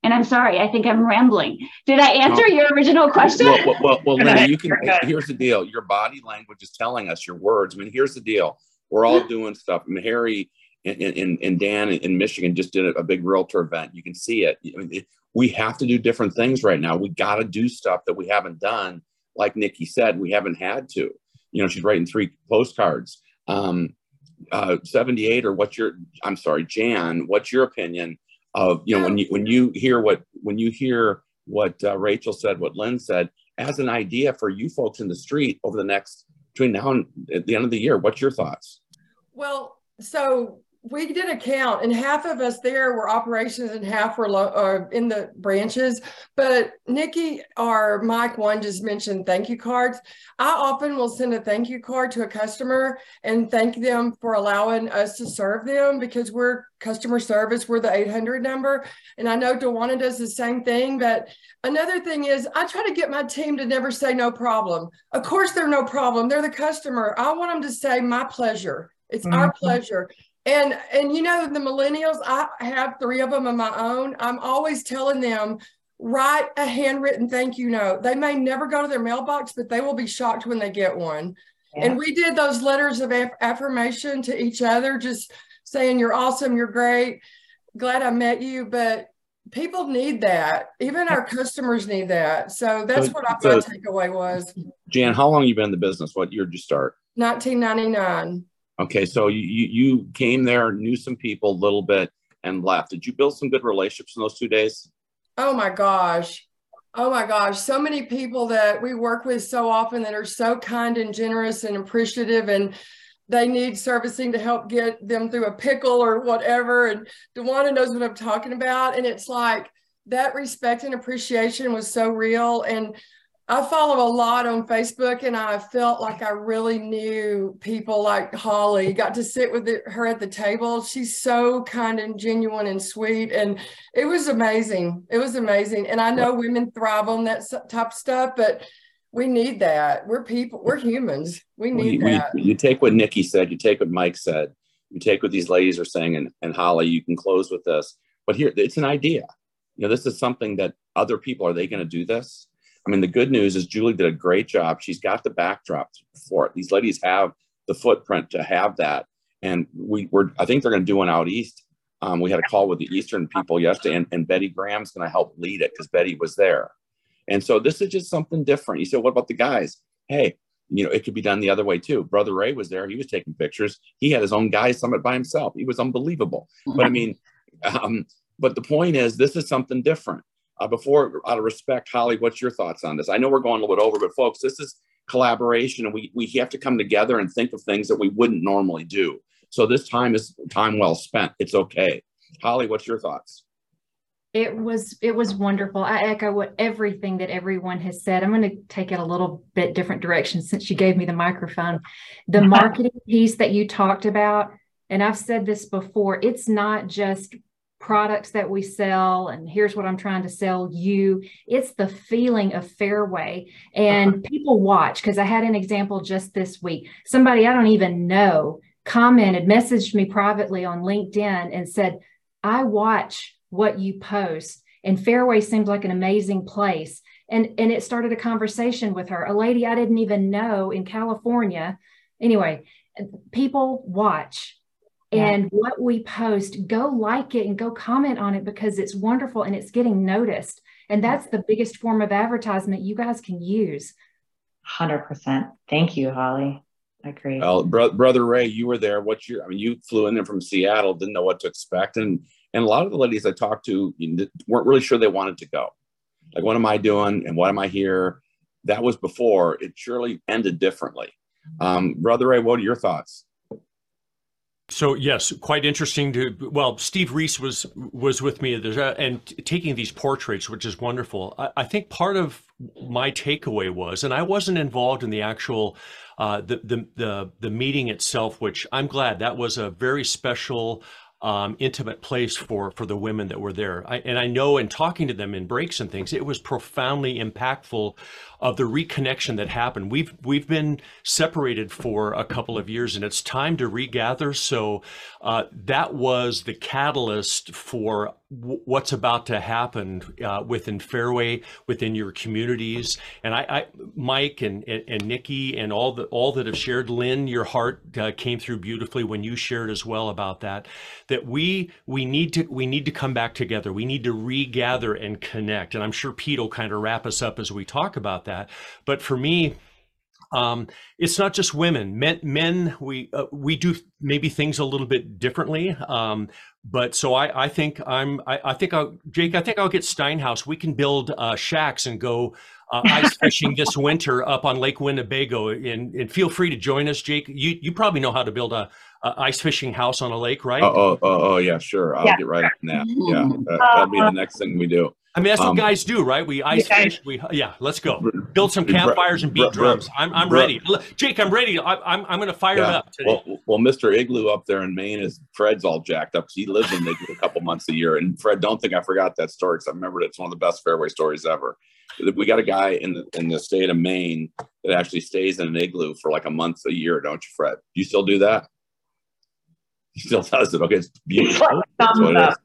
and I'm sorry, I think I'm rambling. Did I answer your original question? Well, well, well, well Linda, you can. Here's the deal: your body language is telling us your words. I mean, here's the deal: we're all doing stuff. I mean, Harry and, and, and Dan in Michigan just did a big realtor event. You can see it. I mean, it we have to do different things right now. We got to do stuff that we haven't done like Nikki said, we haven't had to. You know, she's writing three postcards. Um, uh, 78 or what's your i'm sorry jan what's your opinion of you know when you when you hear what when you hear what uh, rachel said what lynn said as an idea for you folks in the street over the next between now and at the end of the year what's your thoughts? Well so we did a count and half of us there were operations and half were uh, in the branches. But nikki or mike one just mentioned thank you cards. I often will send a thank you card to a customer and thank them for allowing us to serve them because we're customer service we're the 800 number. And i know Dewana does the same thing but another thing is i try to get my team to never say no problem. Of course they're no problem. They're the customer. I want them to say my pleasure. It's mm-hmm. our pleasure and and you know the millennials i have three of them of my own. I'm always telling them write a handwritten thank you note. They may never go to their mailbox but they will be shocked when they get one. Yeah. and we did those letters of affirmation to each other just saying you're awesome you're great glad i met you. But people need that. Even our customers need that. So that's so, what I, so, my takeaway was. Jan how long you been in the business? What year did you start? 1999 Okay, so you you came there, knew some people a little bit, and left. Did you build some good relationships in those two days? Oh my gosh. Oh my gosh, so many people that we work with so often that are so kind and generous and appreciative and they need servicing to help get them through a pickle or whatever. And Dewana knows what I'm talking about. And it's like that respect and appreciation was so real. And I follow a lot on Facebook and I felt like I really knew people like Holly. Got to sit with her at the table. She's so kind and genuine and sweet. And it was amazing. It was amazing. And I know women thrive on that type of stuff, but we need that. We're people, we're humans. We need you, that. You, you take what Nikki said, you take what Mike said, you take what these ladies are saying, and, and Holly, you can close with this. But here, it's an idea. You know, this is something that other people are they going to do this? I mean, the good news is Julie did a great job. She's got the backdrop for it. These ladies have the footprint to have that. And we were, I think they're going to do one out east. Um, we had a call with the Eastern people yesterday, and, and Betty Graham's going to help lead it because Betty was there. And so this is just something different. You said, what about the guys? Hey, you know, it could be done the other way too. Brother Ray was there. He was taking pictures. He had his own guy summit by himself. He was unbelievable. But I [LAUGHS] mean, um, but the point is, this is something different. Uh, before, out of respect, Holly, what's your thoughts on this? I know we're going a little bit over, but folks, this is collaboration, and we we have to come together and think of things that we wouldn't normally do. So this time is time well spent. It's okay. Holly, what's your thoughts? It was it was wonderful. I echo what everything that everyone has said. I'm going to take it a little bit different direction since you gave me the microphone. The [LAUGHS] marketing piece that you talked about, and I've said this before, it's not just products that we sell and here's what I'm trying to sell you. It's the feeling of Fairway. And uh-huh. people watch because I had an example just this week. Somebody I don't even know commented, messaged me privately on LinkedIn and said, I watch what you post and Fairway seems like an amazing place. And, and it started a conversation with her, a lady I didn't even know in California. Anyway, people watch and what we post go like it and go comment on it because it's wonderful and it's getting noticed. And that's the biggest form of advertisement you guys can use. 100% thank you holly. I agree. Well bro- brother ray you were there. What's your i mean you flew in there from seattle didn't know what to expect. And and a lot of the ladies i talked to weren't really sure they wanted to go. Like what am i doing and what am i here? That was before. It surely ended differently. Um, brother ray what are your thoughts so yes, quite interesting to. Well, Steve Reese was was with me and taking these portraits, which is wonderful. I, I, think part of my takeaway was, and I wasn't involved in the actual uh, the, the the the meeting itself, which I'm glad that was a very special um, intimate place for for the women that were there. I, and I know in talking to them in breaks and things, it was profoundly impactful of the reconnection that happened. We've we've been separated for a couple of years, and it's time to regather. So uh, that was the catalyst for what's about to happen uh, within Fairway, within your communities. And I, I Mike and, and, and Nikki and all the all that have shared, Lynn, your heart uh, came through beautifully when you shared as well about that. That we we need to we need to come back together. We need to regather and connect. And I'm sure Pete will kind of wrap us up as we talk about that. But for me, um, it's not just women. Men, men, we uh, we do maybe things a little bit differently. Um, but so I, I think I'm, I, I, think I'll, Jake, I think I'll get Steinhaus. We can build uh, shacks and go uh, ice [LAUGHS] fishing this winter up on Lake Winnebago. And, and feel free to join us, Jake. You you probably know how to build a, a ice fishing house on a lake, right? Oh, oh, oh, oh yeah, sure. I'll yeah. get right on that. Mm-hmm. Yeah, mm-hmm. that, will be the uh-huh. next thing we do. I mean, that's um, what guys do, right? We ice yeah. fish. We yeah, let's go. Build some campfires and beat drums. I'm I'm ready. Jake, I'm ready. I, am I'm, I'm going to fire yeah. it up today. Well, well, Mr. Igloo up there in Maine is Fred's all jacked up because he lives in Igloo a couple months a year. And Fred, don't think I forgot that story because I remember it's one of the best fairway stories ever. We got a guy in the in the state of Maine that actually stays in an igloo for like a month a year, don't you, Fred? Do you still do that? He still does it. Okay, it's beautiful. That's what it is.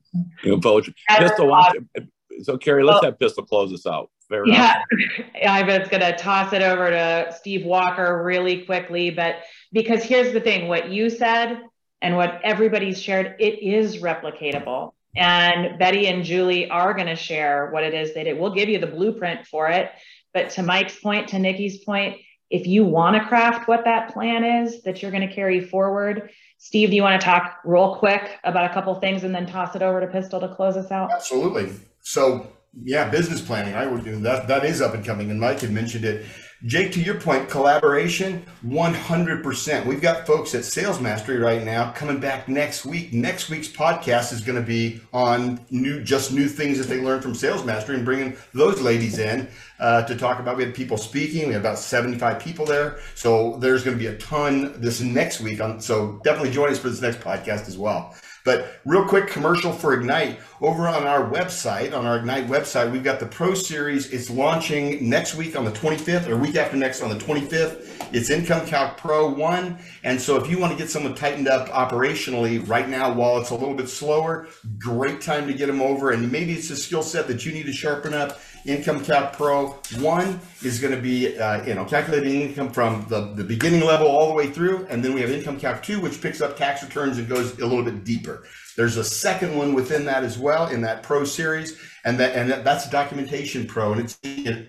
You know, poetry. Pistol, watch uh, so Carrie, let's well, have Pistol close us out. Fair yeah, [LAUGHS] I was going to toss it over to Steve Walker really quickly, but because here's the thing: what you said and what everybody's shared, it is replicatable. And Betty and Julie are going to share what it is they did. We'll give you the blueprint for it. But to Mike's point, to Nikki's point, if you want to craft what that plan is that you're going to carry forward, Steve, do you want to talk real quick about a couple things and then toss it over to Pistol to close us out? Absolutely. So yeah, business planning. I would do that. That is up and coming, and Mike had mentioned it. Jake, to your point, collaboration, 100%. We've got folks at Sales Mastery right now coming back next week. Next week's podcast is going to be on new, just new things that they learned from Sales Mastery and bringing those ladies in uh, to talk about. We had people speaking. We had about 75 people there. So there's going to be a ton this next week. On, so definitely join us for this next podcast as well. But real quick commercial for Ignite over on our website, on our Ignite website, we've got the Pro Series. It's launching next week on the 25th or week after next on the 25th. It's Income Calc Pro 1. And so if you want to get someone tightened up operationally right now while it's a little bit slower, great time to get them over. And maybe it's a skill set that you need to sharpen up. Income Calc Pro 1 is going to be, uh, you know, calculating income from the, the beginning level all the way through. And then we have Income Calc 2, which picks up tax returns and goes a little bit deeper. There's a second one within that as well in that Pro series, and that and that, that's Documentation Pro, and it's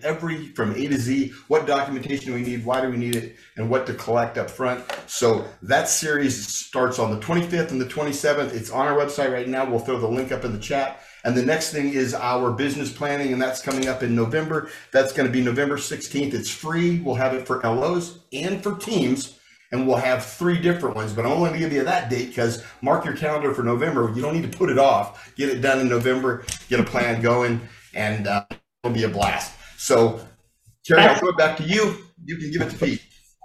every from A to Z. What documentation do we need? Why do we need it? And what to collect up front. So that series starts on the 25th and the 27th. It's on our website right now. We'll throw the link up in the chat. And the next thing is our business planning, and that's coming up in November. That's going to be November 16th. It's free. We'll have it for LOs and for teams. and we'll have three different ones. But I'm only going to give you that date because mark your calendar for November. You don't need to put it off. Get it done in November. Get a plan going, and uh, it'll be a blast. So, Terry, I'll throw it back to you. You can give it to Pete.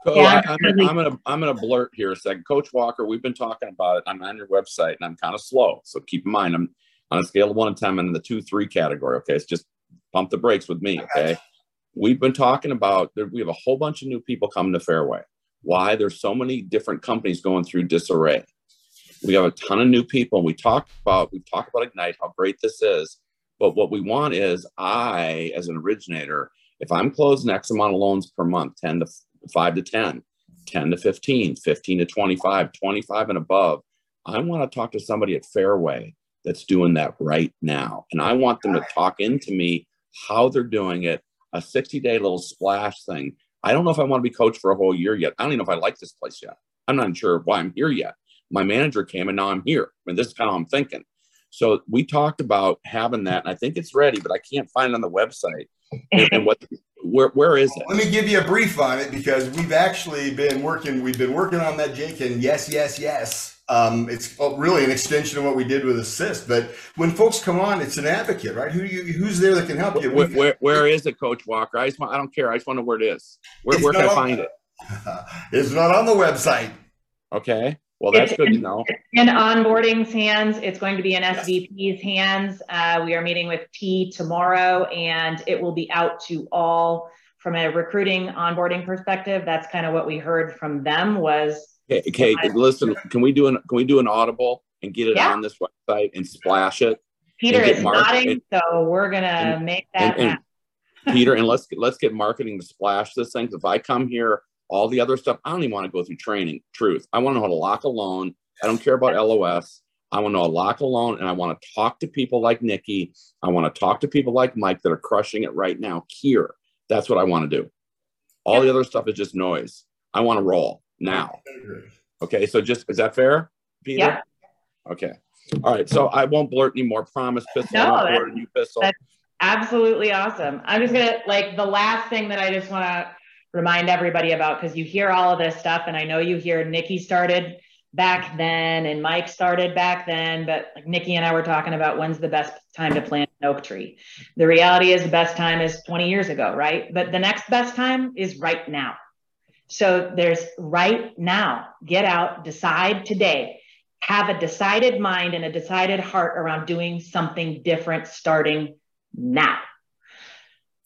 So Yeah, I, am gonna, I'm gonna I'm gonna blurt here a second. Coach Walker, we've been talking about it. I'm on your website and I'm kind of slow. So keep in mind I'm on a scale of one to ten, I'm in the two, three category. Okay. It's just pump the brakes with me. Okay. We've been talking about we have a whole bunch of new people coming to Fairway. Why? There's so many different companies going through disarray. We have a ton of new people. We talked about, we've talked about Ignite, how great this is. But what we want is I, as an originator, if I'm closing X amount of loans per month, 10 to 5 to 10, 10 to 15, 15 to 25, 25 and above, I want to talk to somebody at Fairway that's doing that right now. And I want them to talk into me how they're doing it, a 60 day little splash thing. I don't know if I want to be coached for a whole year yet. I don't even know if I like this place yet. I'm not sure why I'm here yet. My manager came and now I'm here. I mean, this is kind of how I'm thinking. So we talked about having that, and I think it's ready, but I can't find it on the website. And, and what, where, where is it? Let me give you a brief on it because we've actually been working. We've been working on that, Jake, and yes, yes, yes. Um, it's really an extension of what we did with Assist. But when folks come on, it's an advocate, right? Who you, who's there that can help you? Where, where, where is it, Coach Walker? I just want, I don't care. I just want to know where it is. Where, where can I find it? [LAUGHS] it's not on the website. Okay. Well, that's It's good to know. In onboarding's hands, it's going to be in SVP's hands. Uh, we are meeting with T tomorrow and it will be out to all from a recruiting onboarding perspective. That's kind of what we heard from them was, Okay, okay, listen, can we do an, can we do an audible and get it Yeah. on this website and splash it? Peter is nodding, and- so we're gonna and- make that and. Peter, and [LAUGHS] let's, let's get marketing to splash this thing. If I come here, all the other stuff, I don't even want to go through training. Truth. I want to know how to lock a loan. I don't care about LOS. I want to know how to lock a loan and I want to talk to people like Nikki. I want to talk to people like Mike that are crushing it right now here. That's what I want to do. All the other stuff is just noise. I want to roll now. Okay, so just is that fair, Peter? Yeah. Okay. All right. So I won't blurt any more. Promise pistol. No, I'm not that's- blurting you pistol. that's- Absolutely awesome. I'm just gonna, like, the last thing that I just wanna remind everybody about, because you hear all of this stuff, and I know you hear Nikki started back then and Mike started back then, but like Nikki and I were talking about when's the best time to plant an oak tree. The reality is the best time is 20 years ago, right? But the next best time is right now. So there's right now, get out, decide today, have a decided mind and a decided heart around doing something different starting now.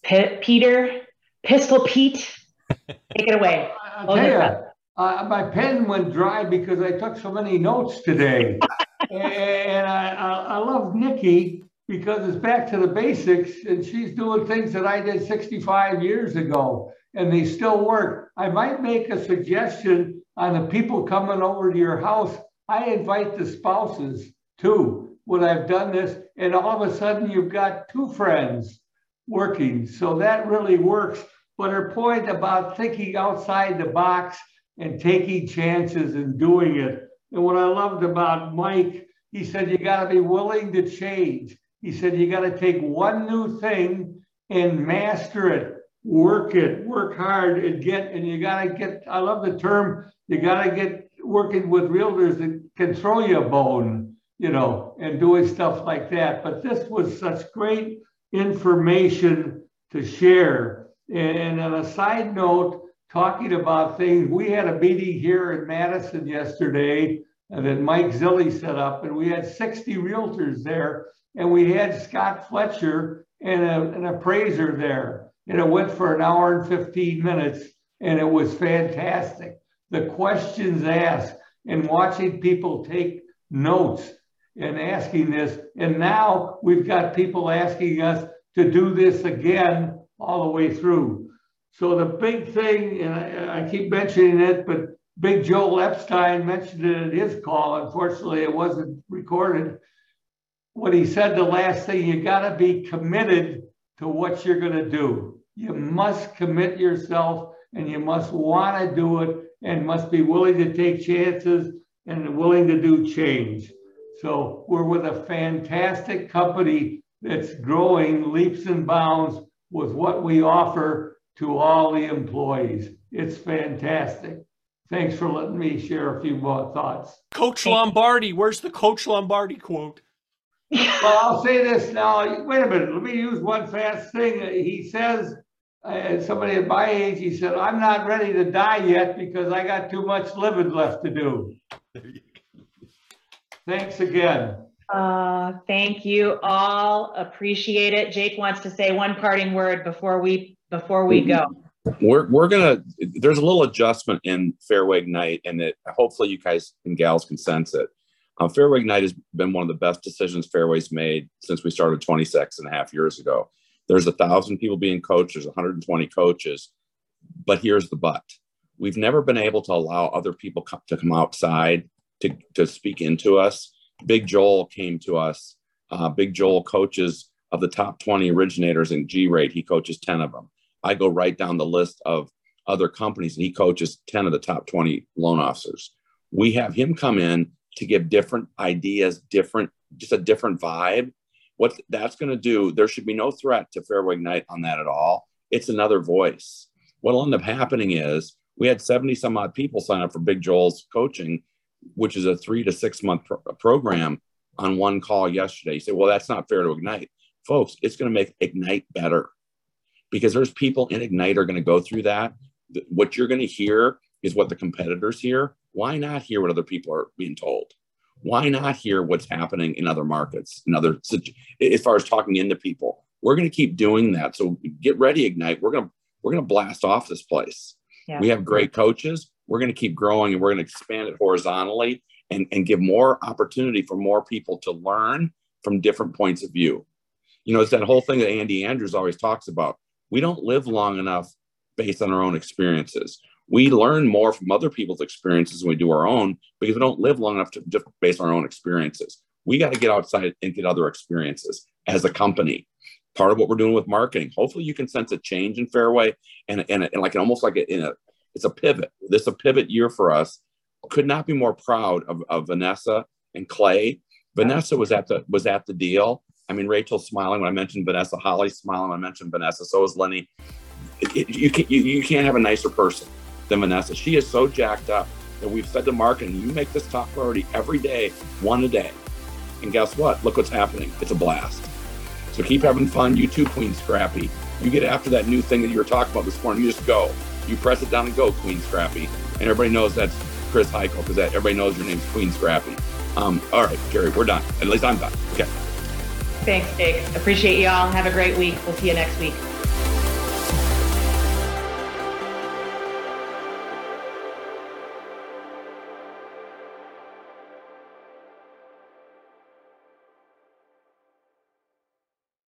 P- Peter, Pistol Pete, [LAUGHS] take it away. I'll Oh, tell you, uh, my pen went dry because I took so many notes today. [LAUGHS] and I, I, I love Nikki because it's back to the basics and she's doing things that I did 65 years ago and they still work. I might make a suggestion on the people coming over to your house. I invite the spouses too when I've done this, and all of a sudden you've got two friends working. So that really works. But her point about thinking outside the box and taking chances and doing it. And what I loved about Mike, he said, you got to be willing to change. He said, you got to take one new thing and master it, work it, work hard and get, and you got to get, I love the term, you got to get working with realtors that can throw you a bone, you know, and doing stuff like that. But this was such great information to share. And on a side note, talking about things, we had a meeting here in Madison yesterday that Mike Zilli set up, and we had 60 realtors there, and we had Scott Fletcher and a, an appraiser there. And it went for an hour and 15 minutes, and it was fantastic. The questions asked and watching people take notes and asking this. And now we've got people asking us to do this again all the way through. So the big thing, and I, I keep mentioning it, but Big Joel Epstein mentioned it in his call. Unfortunately, it wasn't recorded. What he said the last thing, you got to be committed to what you're going to do. You must commit yourself and you must want to do it and must be willing to take chances and willing to do change. So we're with a fantastic company that's growing leaps and bounds with what we offer to all the employees. It's fantastic. thanks for letting me share a few more thoughts. Coach Lombardi, where's the Coach Lombardi quote? Well, I'll say this now. Wait a minute. Let me use one fast thing. He says, uh, somebody at my age, he said, I'm not ready to die yet because I got too much living left to do. Thanks again. Uh, thank you all. Appreciate it. Jake wants to say one parting word before we before we go. We're we're gonna. There's a little adjustment in Fairway Ignite, and that hopefully you guys and gals can sense it. Um, Fairway Ignite has been one of the best decisions Fairway's made since we started 26 and a half years ago. There's a thousand people being coached. There's 120 coaches, but here's the but. We've never been able to allow other people co- to come outside to to speak into us. Big Joel came to us. Uh, Big Joel coaches of the top 20 originators in G rate. He coaches 10 of them. I go right down the list of other companies and he coaches 10 of the top 20 loan officers. We have him come in to give different ideas, different, just a different vibe. What that's going to do, there should be no threat to Fairway Ignite on that at all. It's another voice. What'll end up happening is we had 70 some odd people sign up for Big Joel's coaching, which is a three to six month pro- program on one call yesterday. You say, well, that's not fair to Ignite. Folks, it's going to make Ignite better because there's people in Ignite are going to go through that. Th- What you're going to hear is what the competitors hear. Why not hear what other people are being told? Why not hear what's happening in other markets, in other as far as talking into people? We're going to keep doing that. So get ready, Ignite. We're going to we're going to blast off this place. Yeah. We have great coaches. We're going to keep growing and we're going to expand it horizontally and, and give more opportunity for more people to learn from different points of view. You know, it's that whole thing that Andy Andrews always talks about. We don't live long enough based on our own experiences. We learn more from other people's experiences when we do our own because we don't live long enough to just based on our own experiences. We got to get outside and get other experiences as a company. Part of what we're doing with marketing. Hopefully, you can sense a change in Fairway and, and, and like almost like a, in a it's a pivot. This is a pivot year for us. Could not be more proud of, of Vanessa and Clay. Vanessa was at the was at the deal. I mean, Rachel's smiling when I mentioned Vanessa. Holly's smiling when I mentioned Vanessa. So is Lenny. It- it- you, can, you, you can't have a nicer person than Vanessa. She is so jacked up that we've said to marketing, you make this top priority every day, one a day. And guess what? Look what's happening. It's a blast. So keep having fun. You too, Queen Scrappy. You get after that new thing that you were talking about this morning. You just go. You press it down and go, Queen Scrappy. And everybody knows that's Chris Heichel because that everybody knows your name's Queen Scrappy. Um, all right, Jerry, we're done. At least I'm done. Okay. Thanks, Jake. Appreciate you all. Have a great week. We'll see you next week.